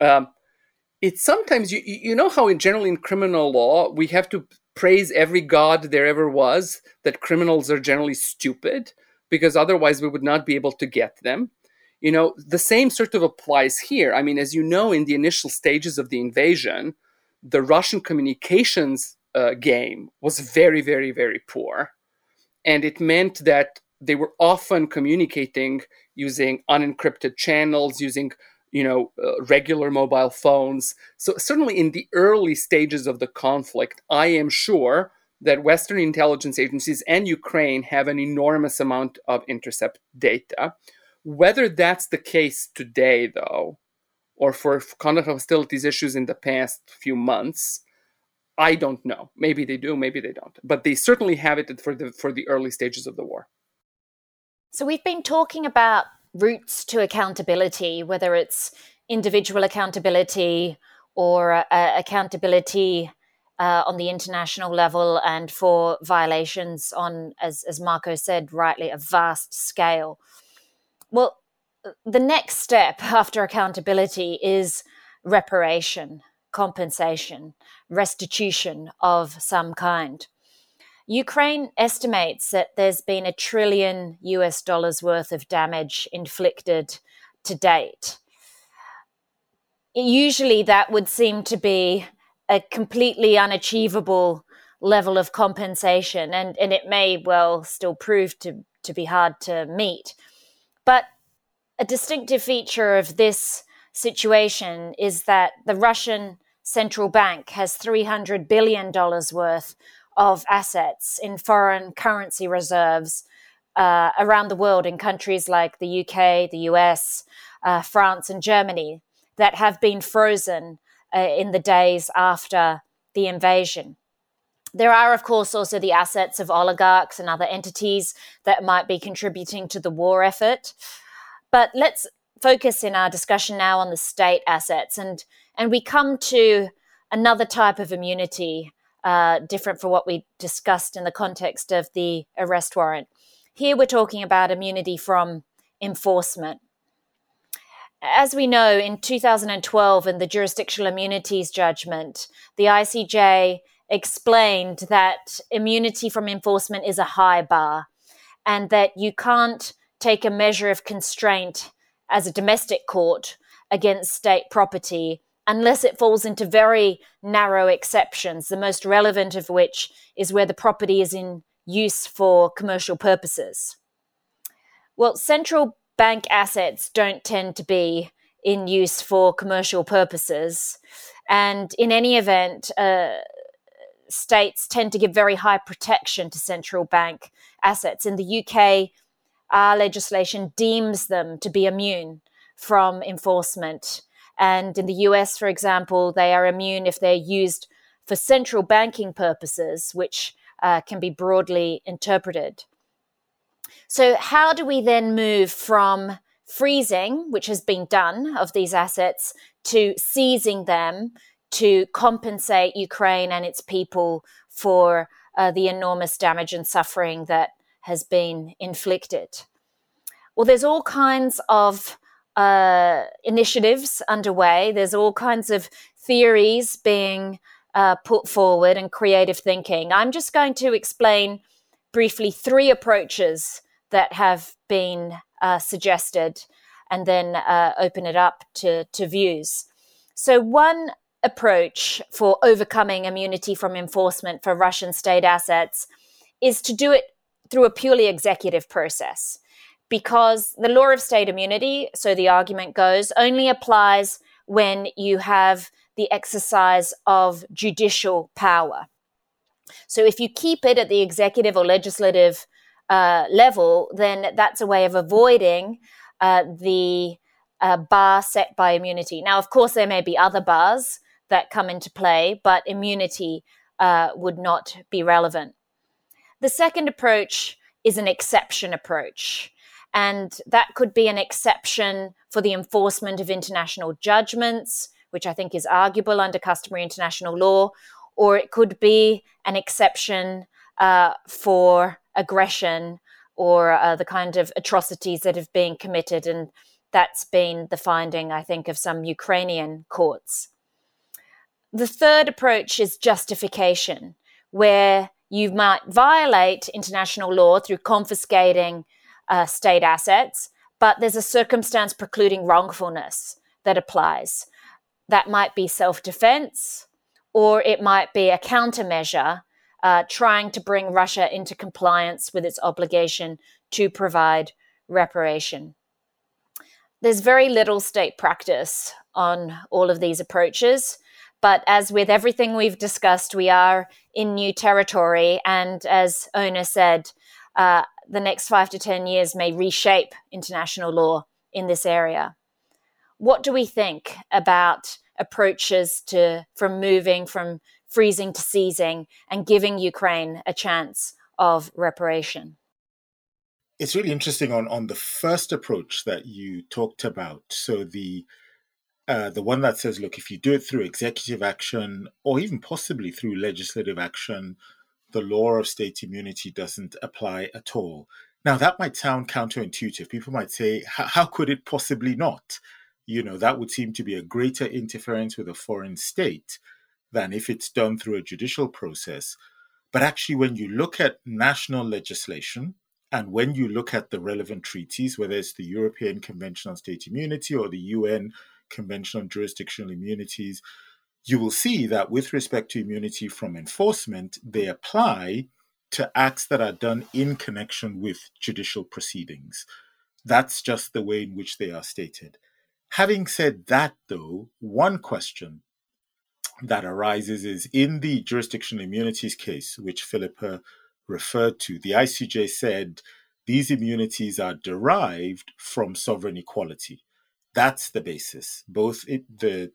Um, it's sometimes you you know how in generally in criminal law we have to praise every god there ever was that criminals are generally stupid because otherwise we would not be able to get them. You know the same sort of applies here. I mean as you know in the initial stages of the invasion the russian communications uh, game was very very very poor. And it meant that they were often communicating using unencrypted channels using you know, uh, regular mobile phones. So certainly in the early stages of the conflict, I am sure that Western intelligence agencies and Ukraine have an enormous amount of intercept data. Whether that's the case today, though, or for conduct hostilities issues in the past few months, I don't know. Maybe they do, maybe they don't. But they certainly have it for the for the early stages of the war. So we've been talking about routes to accountability, whether it's individual accountability or uh, accountability uh, on the international level and for violations on, as, as Marko said rightly, a vast scale. Well, the next step after accountability is reparation, compensation, restitution of some kind. Ukraine estimates that there's been a trillion US dollars worth of damage inflicted to date. Usually, that would seem to be a completely unachievable level of compensation, and, and it may well still prove to, to be hard to meet. But a distinctive feature of this situation is that the Russian central bank has $300 billion worth of assets in foreign currency reserves uh, around the world in countries like the UK, the US, uh, France, and Germany that have been frozen uh, in the days after the invasion. There are, of course, also the assets of oligarchs and other entities that might be contributing to the war effort. But let's focus in our discussion now on the state assets. And, and we come to another type of immunity uh, different from what we discussed in the context of the arrest warrant. Here we're talking about immunity from enforcement. As we know, in 2012, in the jurisdictional immunities judgment, the ICJ explained that immunity from enforcement is a high bar and that you can't take a measure of constraint as a domestic court against state property unless it falls into very narrow exceptions, the most relevant of which is where the property is in use for commercial purposes. Well, central bank assets don't tend to be in use for commercial purposes. And in any event, uh, states tend to give very high protection to central bank assets. In the UK, our legislation deems them to be immune from enforcement and in the US, for example, they are immune if they're used for central banking purposes, which uh, can be broadly interpreted. So, how do we then move from freezing, which has been done of these assets, to seizing them to compensate Ukraine and its people for uh, the enormous damage and suffering that has been inflicted? Well, there's all kinds of uh, initiatives underway. There's all kinds of theories being uh, put forward and creative thinking. I'm just going to explain briefly three approaches that have been uh, suggested and then uh, open it up to, to views. So, one approach for overcoming immunity from enforcement for Russian state assets is to do it through a purely executive process because the law of state immunity, so the argument goes, only applies when you have the exercise of judicial power. So if you keep it at the executive or legislative uh, level, then that's a way of avoiding uh, the uh, bar set by immunity. Now, of course, there may be other bars that come into play, but immunity uh, would not be relevant. The second approach is an exception approach. And that could be an exception for the enforcement of international judgments, which I think is arguable under customary international law, or it could be an exception uh, for aggression or uh, the kind of atrocities that have been committed. And that's been the finding, I think, of some Ukrainian courts. The third approach is justification, where you might violate international law through confiscating uh, state assets, but there's a circumstance precluding wrongfulness that applies. That might be self defense, or it might be a countermeasure uh, trying to bring Russia into compliance with its obligation to provide reparation. There's very little state practice on all of these approaches. But as with everything we've discussed, we are in new territory. And as Oona said, uh, the next five to 10 years may reshape international law in this area. What do we think about approaches to from moving from freezing to seizing and giving Ukraine a chance of reparation? It's really interesting on, on the first approach that you talked about. So the uh, the one that says, look, if you do it through executive action or even possibly through legislative action, the law of state immunity doesn't apply at all. Now, that might sound counterintuitive. People might say, how could it possibly not? You know, that would seem to be a greater interference with a foreign state than if it's done through a judicial process. But actually, when you look at national legislation and when you look at the relevant treaties, whether it's the European Convention on State Immunity or the UN Convention on Jurisdictional Immunities, you will see that with respect to immunity from enforcement, they apply to acts that are done in connection with judicial proceedings. That's just the way in which they are stated. Having said that, though, one question that arises is in the jurisdictional immunities case, which Philippa referred to, the ICJ said these immunities are derived from sovereign equality. That's the basis. Both it, the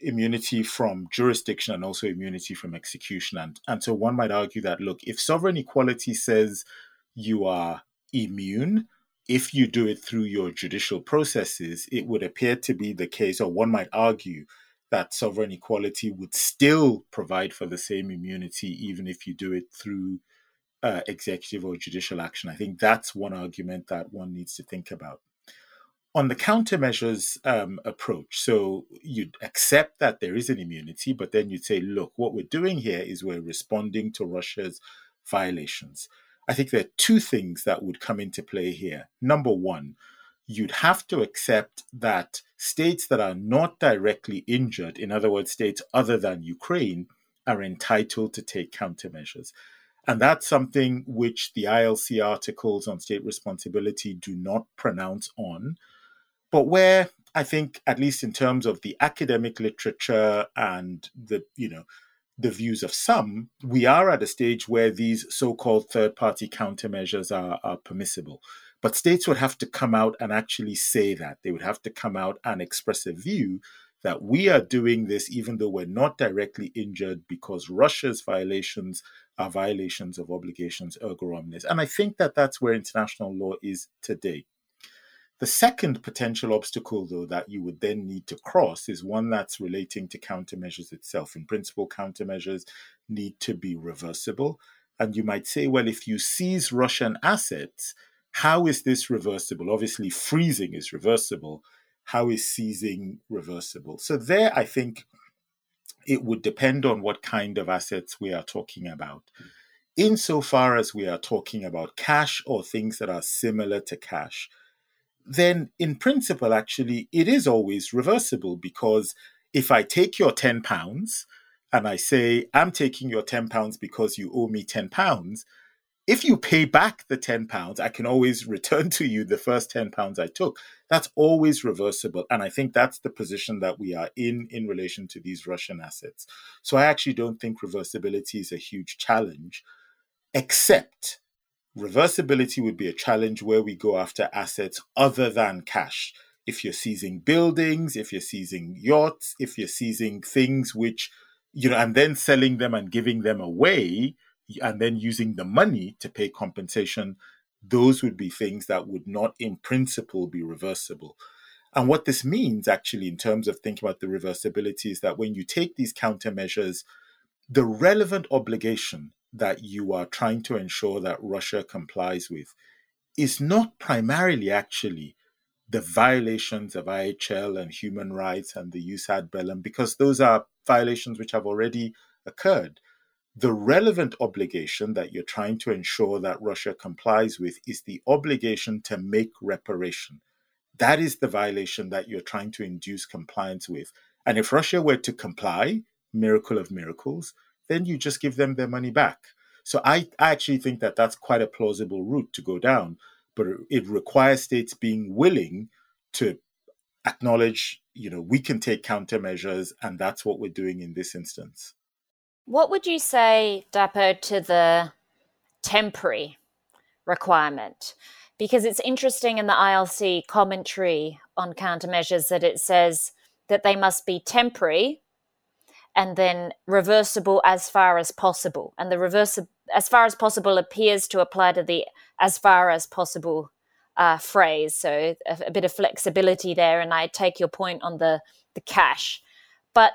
immunity from jurisdiction and also immunity from execution. And, and so one might argue that, look, if sovereign equality says you are immune, if you do it through your judicial processes, it would appear to be the case, or one might argue that sovereign equality would still provide for the same immunity, even if you do it through uh, executive or judicial action. I think that's one argument that one needs to think about on the countermeasures um, approach, so you'd accept that there is an immunity, but then you'd say, look, what we're doing here is we're responding to Russia's violations. I think there are two things that would come into play here. Number one, you'd have to accept that states that are not directly injured, in other words, states other than Ukraine, are entitled to take countermeasures. And that's something which the ILC articles on state responsibility do not pronounce on but where I think, at least in terms of the academic literature and the, you know, the views of some, we are at a stage where these so-called third-party countermeasures are, are permissible. But states would have to come out and actually say that. They would have to come out and express a view that we are doing this even though we're not directly injured because Russia's violations are violations of obligations erga omnes. And I think that that's where international law is today. The second potential obstacle, though, that you would then need to cross is one that's relating to countermeasures itself. In principle, countermeasures need to be reversible. And you might say, well, if you seize Russian assets, how is this reversible? Obviously, freezing is reversible. How is seizing reversible? So, there, I think it would depend on what kind of assets we are talking about. Hmm. Insofar as we are talking about cash or things that are similar to cash, then in principle, actually, it is always reversible because if I take your 10 pounds and I say, I'm taking your 10 pounds because you owe me 10 pounds, if you pay back the 10 pounds, I can always return to you the first 10 pounds I took. That's always reversible. And I think that's the position that we are in in relation to these Russian assets. So I actually don't think reversibility is a huge challenge, except Reversibility would be a challenge where we go after assets other than cash. If you're seizing buildings, if you're seizing yachts, if you're seizing things which, you know, and then selling them and giving them away, and then using the money to pay compensation, those would be things that would not, in principle, be reversible. And what this means, actually, in terms of thinking about the reversibility, is that when you take these countermeasures, the relevant obligation that you are trying to ensure that Russia complies with is not primarily actually the violations of IHL and human rights and the jus ad bellum, because those are violations which have already occurred. The relevant obligation that you're trying to ensure that Russia complies with is the obligation to make reparation. That is the violation that you're trying to induce compliance with. And if Russia were to comply, miracle of miracles, then you just give them their money back. So I, I actually think that that's quite a plausible route to go down, but it requires states being willing to acknowledge, you know, we can take countermeasures, and that's what we're doing in this instance. What would you say, Dapo, to the temporary requirement? Because it's interesting in the ILC commentary on countermeasures that it says that they must be temporary and then reversible as far as possible. And the reverse as far as possible appears to apply to the as far as possible uh, phrase. So a, a, bit of flexibility there. And I take your point on the the cash, but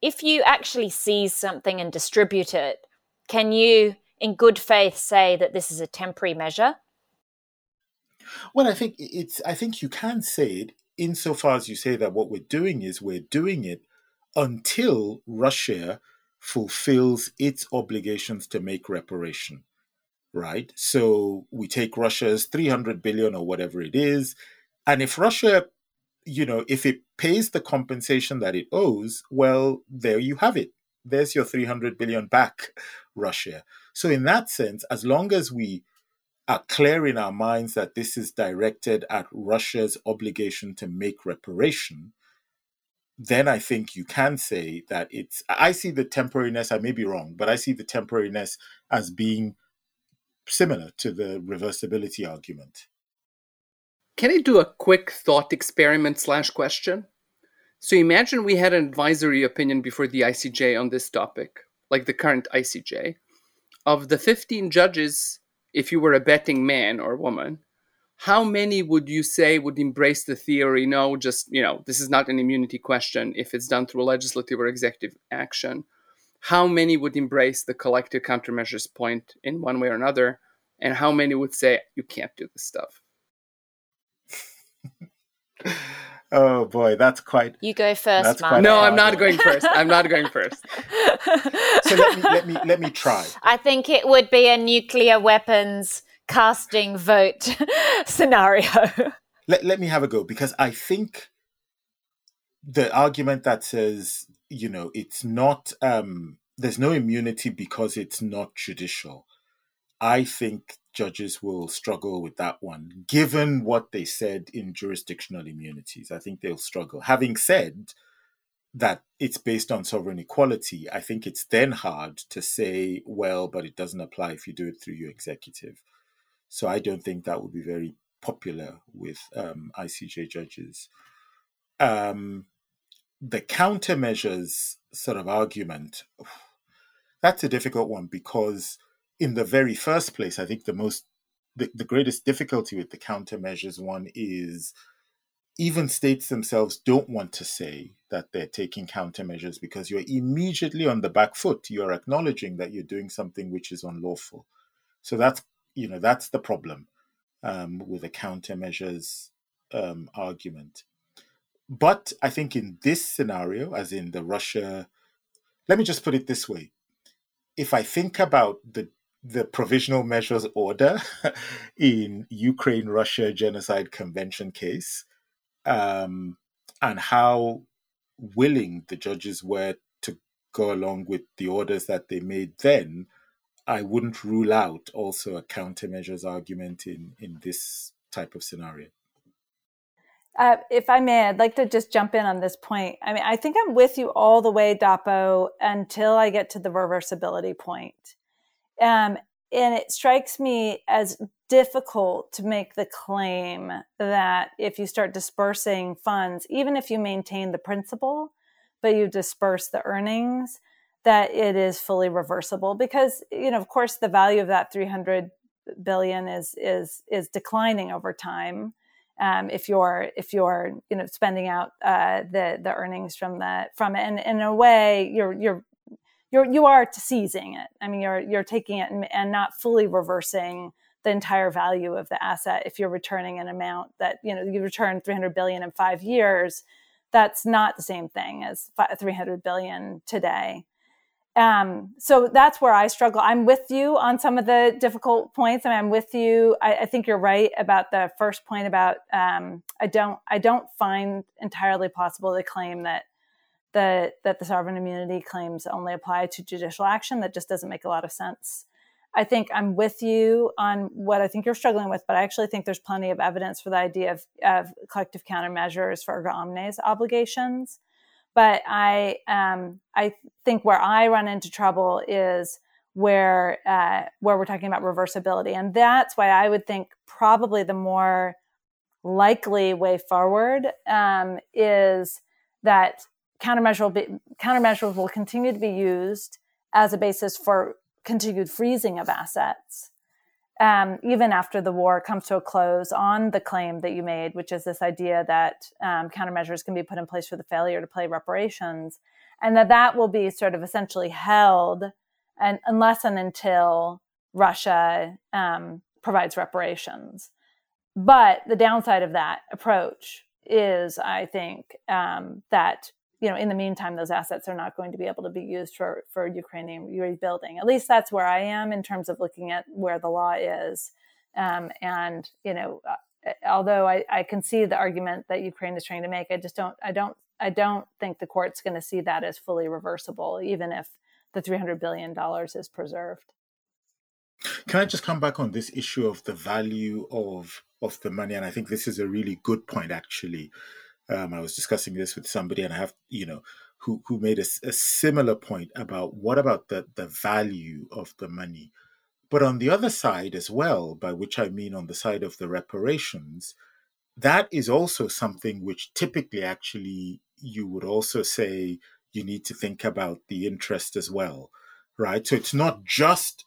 if you actually seize something and distribute it, can you, in good faith, say that this is a temporary measure? Well, I think it's. I think you can say it insofar as you say that what we're doing is we're doing it until Russia fulfills its obligations to make reparation. Right. So we take Russia's 300 billion or whatever it is. And if Russia you know, if it pays the compensation that it owes, well, there you have it. There's your 300 billion back, Russia. So, in that sense, as long as we are clear in our minds that this is directed at Russia's obligation to make reparation, then I think you can say that it's. I see the temporariness, I may be wrong, but I see the temporariness as being similar to the reversibility argument. Can I do a quick thought experiment slash question? So imagine we had an advisory opinion before the ICJ on this topic, like the current ICJ. Of the 15 judges, if you were a betting man or woman, how many would you say would embrace the theory? No, just, you know, this is not an immunity question if it's done through legislative or executive action. How many would embrace the collective countermeasures point in one way or another? And how many would say, you can't do this stuff? oh boy, that's quite. You go first, No, I'm not going first. I'm not going first. so let me let me let me try. I think it would be a nuclear weapons casting vote scenario. Let let me have a go because I think the argument that says you know it's not um there's no immunity because it's not judicial. I think judges will struggle with that one, given what they said in jurisdictional immunities. I think they'll struggle. Having said that it's based on sovereign equality, I think it's then hard to say, well, but it doesn't apply if you do it through your executive. So I don't think that would be very popular with um, ICJ judges. Um, the countermeasures sort of argument, that's a difficult one because in the very first place, I think the most the, the greatest difficulty with the countermeasures one is even states themselves don't want to say that they're taking countermeasures because you're immediately on the back foot. You're acknowledging that you're doing something which is unlawful. So that's you know that's the problem um, with a countermeasures um, argument. But I think in this scenario, as in the Russia, let me just put it this way: if I think about the the provisional measures order in Ukraine Russia genocide convention case um, and how willing the judges were to go along with the orders that they made then, I wouldn't rule out also a countermeasures argument in, in this type of scenario. Uh, if I may, I'd like to just jump in on this point. I mean, I think I'm with you all the way, Dapo, until I get to the reversibility point. Um, and it strikes me as difficult to make the claim that if you start dispersing funds, even if you maintain the principal, but you disperse the earnings, that it is fully reversible because, you know, of course, the value of that 300 billion is is is declining over time. Um, if you're if you're you know spending out uh, the the earnings from the from it, and in a way you're you're you're you are seizing it. I mean, you're you're taking it and, and not fully reversing the entire value of the asset if you're returning an amount that you know you return 300 billion in five years that's not the same thing as 300 billion today um, so that's where i struggle. I'm with you on some of the difficult points and i'm with you. I, I, think you're right about the first point about um, i don't i don't find entirely possible to claim that the that the sovereign immunity claims only apply to judicial action. That just doesn't make a lot of sense. I think I'm with you on what I think you're struggling with, but I actually think there's plenty of evidence for the idea of, of collective countermeasures for omnes obligations. But I, um, I think where I run into trouble is where uh, where we're talking about reversibility, and that's why I would think probably the more likely way forward um, is that be, countermeasures will continue to be used as a basis for continued freezing of assets, um, even after the war comes to a close on the claim that you made, which is this idea that um, countermeasures can be put in place for the failure to pay reparations, and that that will be sort of essentially held and unless and until Russia um, provides reparations. But the downside of that approach is, I think, um, that you know, in the meantime, those assets are not going to be able to be used for for Ukrainian rebuilding. At least that's where I am in terms of looking at where the law is. Um, and you know, uh, although I, I can see the argument that Ukraine is trying to make, I just don't, I don't, I don't think the court's going to see that as fully reversible, even if the three hundred billion dollars is preserved. Can I just come back on this issue of the value of of the money? And I think this is a really good point, actually. Um, I was discussing this with somebody, and I have, you know, who who made a, a similar point about what about the the value of the money, but on the other side as well, by which I mean on the side of the reparations, that is also something which typically actually you would also say you need to think about the interest as well, right? So it's not just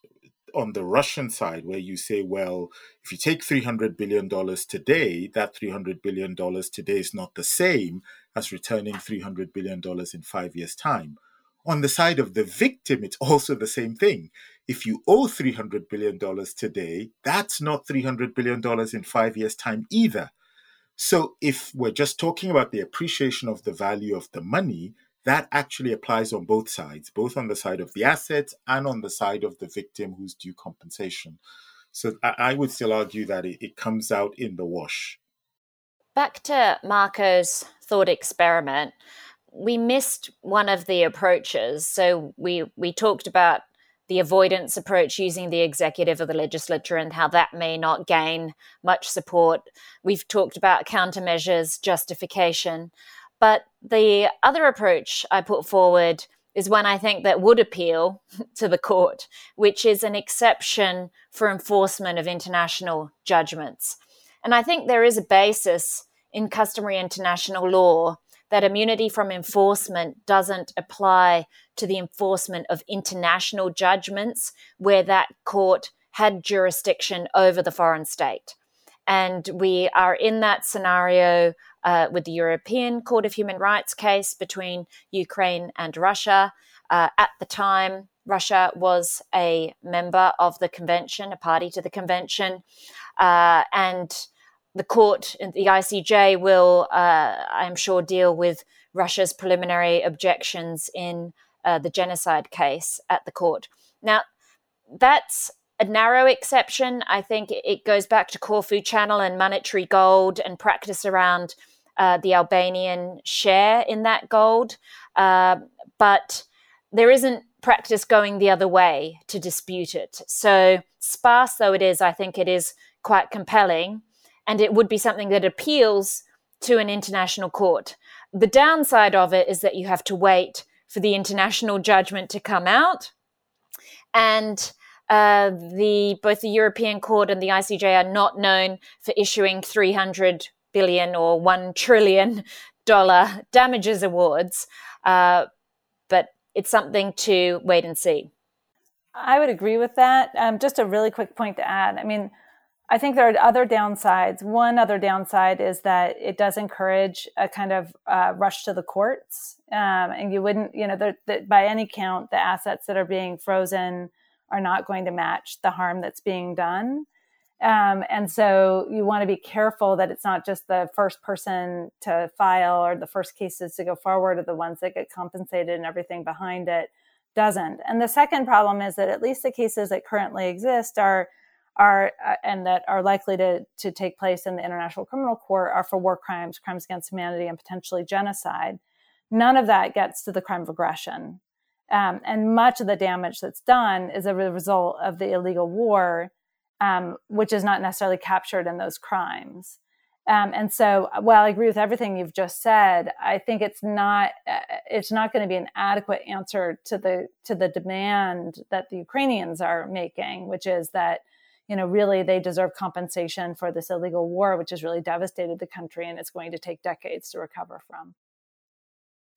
on the Russian side, where you say, well, if you take $300 billion today, that $300 billion today is not the same as returning $300 billion in five years' time. On the side of the victim, it's also the same thing. If you owe $300 billion today, that's not $300 billion in five years' time either. So if we're just talking about the appreciation of the value of the money, that actually applies on both sides, both on the side of the assets and on the side of the victim who's due compensation. So I, would still argue that it, it comes out in the wash. Back to Marko's thought experiment, we missed one of the approaches. So we we talked about the avoidance approach using the executive or the legislature and how that may not gain much support. We've talked about countermeasures, justification. But the other approach I put forward is one I think that would appeal to the court, which is an exception for enforcement of international judgments. And I think there is a basis in customary international law that immunity from enforcement doesn't apply to the enforcement of international judgments where that court had jurisdiction over the foreign state. And we are in that scenario uh, with the European Court of Human Rights case between Ukraine and Russia. Uh, at the time, Russia was a member of the convention, a party to the convention, uh, and the court, the ICJ, will, uh, I'm sure, deal with Russia's preliminary objections in uh, the genocide case at the court. Now, that's a narrow exception. I think it goes back to Corfu Channel and monetary gold and practice around uh, the Albanian share in that gold. Uh, but there isn't practice going the other way to dispute it. So, sparse though it is, I think it is quite compelling. And it would be something that appeals to an international court. The downside of it is that you have to wait for the international judgment to come out. And uh, the both the European Court and the ICJ are not known for issuing 300 billion or one trillion dollar damages awards, uh, but it's something to wait and see. I would agree with that. Um, just a really quick point to add. I mean, I think there are other downsides. One other downside is that it does encourage a kind of uh, rush to the courts, um, and you wouldn't, you know, by any count, the assets that are being frozen are not going to match the harm that's being done. Um, and so you want to be careful that it's not just the first person to file or the first cases to go forward or the ones that get compensated and everything behind it doesn't. And the second problem is that at least the cases that currently exist are are uh, and that are likely to to take place in the International Criminal Court are for war crimes, crimes against humanity, and potentially genocide. None of that gets to the crime of aggression, um, and much of the damage that's done is a result of the illegal war, um, which is not necessarily captured in those crimes. Um, and so, while I agree with everything you've just said, I think it's not uh, it's not going to be an adequate answer to the to the demand that the Ukrainians are making, which is that you know really they deserve compensation for this illegal war, which has really devastated the country, and it's going to take decades to recover from.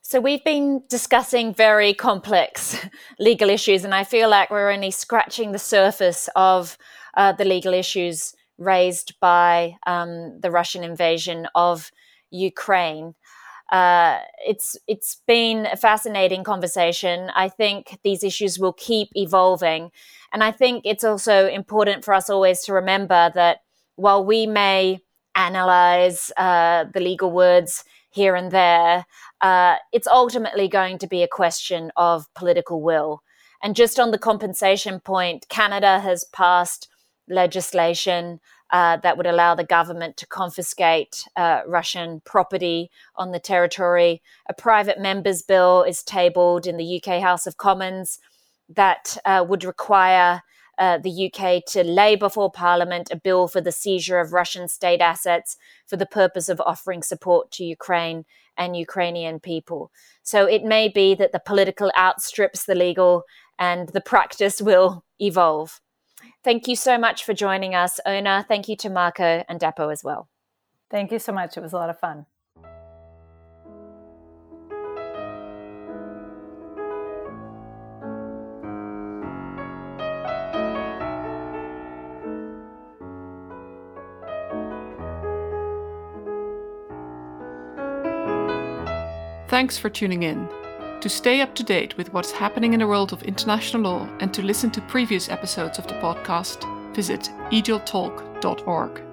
So we've been discussing very complex legal issues, and I feel like we're only scratching the surface of uh, the legal issues raised by um, the Russian invasion of Ukraine. Uh, it's it's been a fascinating conversation. I think these issues will keep evolving, and I think it's also important for us always to remember that while we may analyze uh, the legal words here and there, uh, it's ultimately going to be a question of political will. And just on the compensation point, Canada has passed legislation uh, that would allow the government to confiscate uh, Russian property on the territory. A private member's bill is tabled in the UK House of Commons that uh, would require uh, the UK to lay before Parliament a bill for the seizure of Russian state assets for the purpose of offering support to Ukraine and Ukrainian people. So it may be that the political outstrips the legal and the practice will evolve. Thank you so much for joining us, Oona. Thank you to Marko and Dapo as well. Thank you so much. It was a lot of fun. Thanks for tuning in. To stay up to date with what's happening in the world of international law and to listen to previous episodes of the podcast, visit ejiltalk.org.